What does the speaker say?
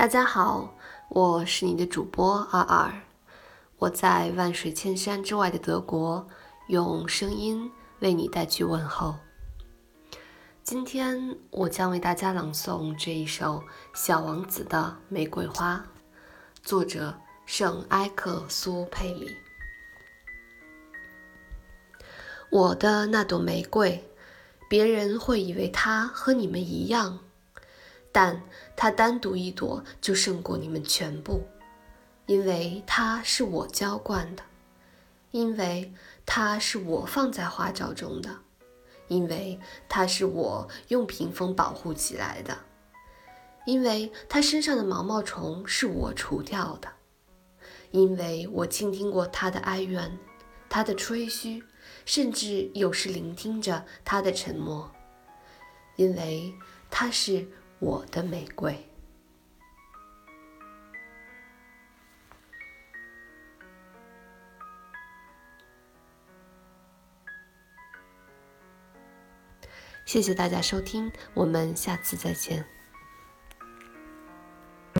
大家好，我是你的主播二二，我在万水千山之外的德国，用声音为你带去问候。今天我将为大家朗诵这一首《小王子的玫瑰花》，作者圣埃克苏佩里。我的那朵玫瑰，别人会以为它和你们一样。但它单独一朵就胜过你们全部，因为它是我浇灌的，因为它是我放在花罩中的，因为它是我用屏风保护起来的，因为它身上的毛毛虫是我除掉的，因为我倾听过它的哀怨，它的吹嘘，甚至有时聆听着它的沉默，因为它是。我的玫瑰，谢谢大家收听，我们下次再见。